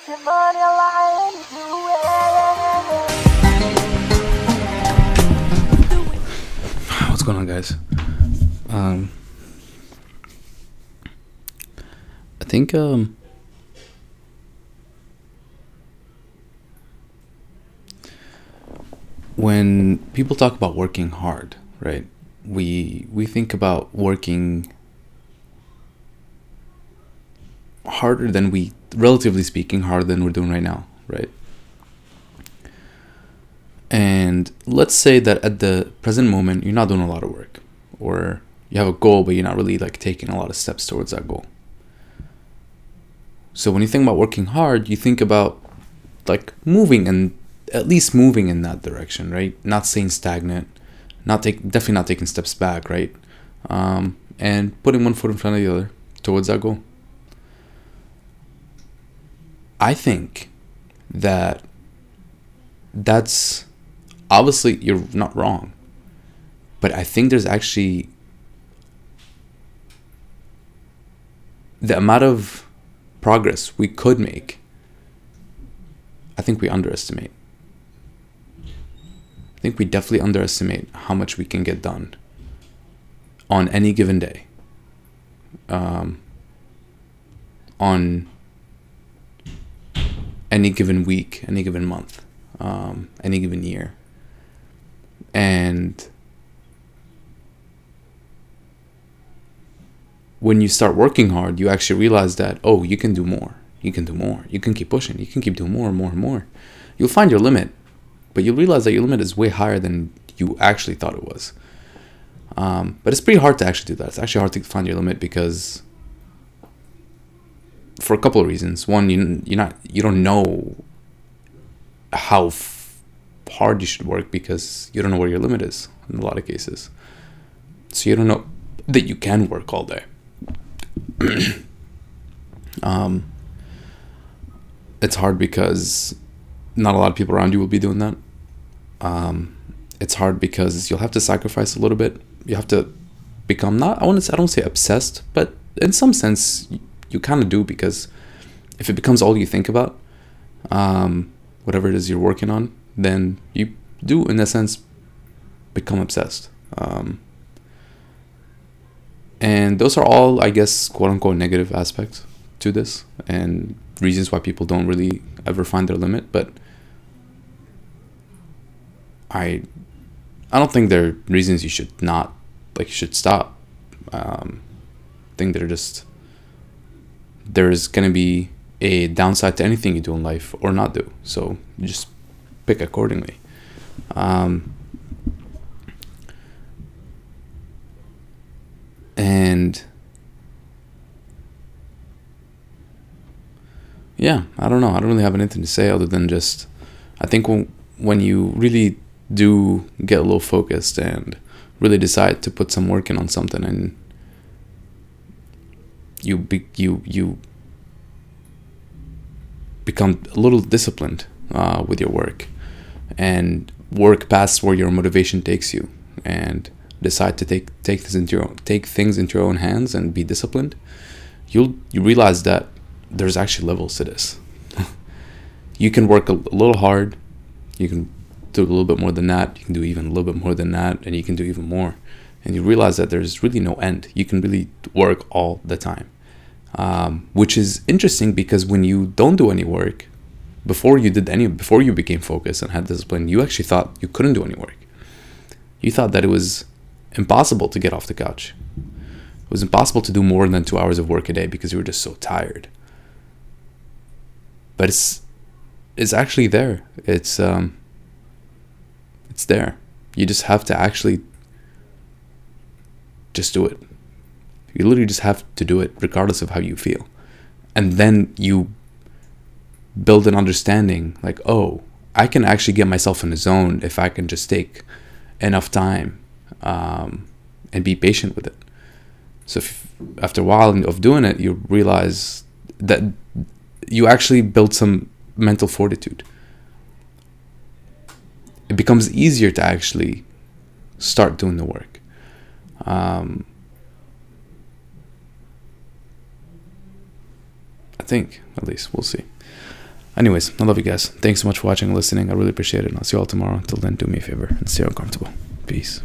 What's going on, guys? Um, I think um, when people talk about working hard, right? We we think about working harder than we, relatively speaking, harder than we're doing right now, right? And let's say that at the present moment, you're not doing a lot of work, or you have a goal, but you're not really like taking a lot of steps towards that goal. So when you think about working hard, you think about like moving and at least moving in that direction, right? Not staying stagnant, not take definitely not taking steps back, right? Um, and putting one foot in front of the other towards that goal. I think that that's obviously you're not wrong, but I think there's actually the amount of progress we could make. I think we underestimate. I think we definitely underestimate how much we can get done on any given day. Um, on any given week, any given month, um, any given year. And when you start working hard, you actually realize that, oh, you can do more. You can do more. You can keep pushing. You can keep doing more and more and more. You'll find your limit, but you'll realize that your limit is way higher than you actually thought it was. Um, but it's pretty hard to actually do that. It's actually hard to find your limit because for a couple of reasons. One, you you're not you don't know how f- hard you should work because you don't know where your limit is in a lot of cases. So you don't know that you can work all day. um, it's hard because not a lot of people around you will be doing that. Um, it's hard because you'll have to sacrifice a little bit. You have to become not I want to I don't say obsessed, but in some sense you kind of do because if it becomes all you think about, um, whatever it is you're working on, then you do, in a sense, become obsessed. Um, and those are all, I guess, quote unquote, negative aspects to this and reasons why people don't really ever find their limit. But I, I don't think they're reasons you should not, like, you should stop. Um, I think they're just there's going to be a downside to anything you do in life or not do. So just pick accordingly. Um, and yeah, I don't know. I don't really have anything to say other than just I think when when you really do get a little focused and really decide to put some work in on something and you be, you you become a little disciplined uh, with your work and work past where your motivation takes you and decide to take take this into your own, take things into your own hands and be disciplined you'll you realize that there's actually levels to this. You can work a, a little hard you can do a little bit more than that you can do even a little bit more than that and you can do even more and you realize that there's really no end. You can really work all the time, um, which is interesting because when you don't do any work, before you did any, before you became focused and had discipline, you actually thought you couldn't do any work. You thought that it was impossible to get off the couch. It was impossible to do more than two hours of work a day because you were just so tired. But it's it's actually there. It's um, it's there. You just have to actually just do it. You literally just have to do it regardless of how you feel. And then you build an understanding like, oh, I can actually get myself in a zone if I can just take enough time um, and be patient with it. So if, after a while of doing it, you realize that you actually build some mental fortitude. It becomes easier to actually start doing the work. Um, I think, at least, we'll see. Anyways, I love you guys. Thanks so much for watching and listening. I really appreciate it. And I'll see you all tomorrow. Until then, do me a favor and stay uncomfortable. Peace.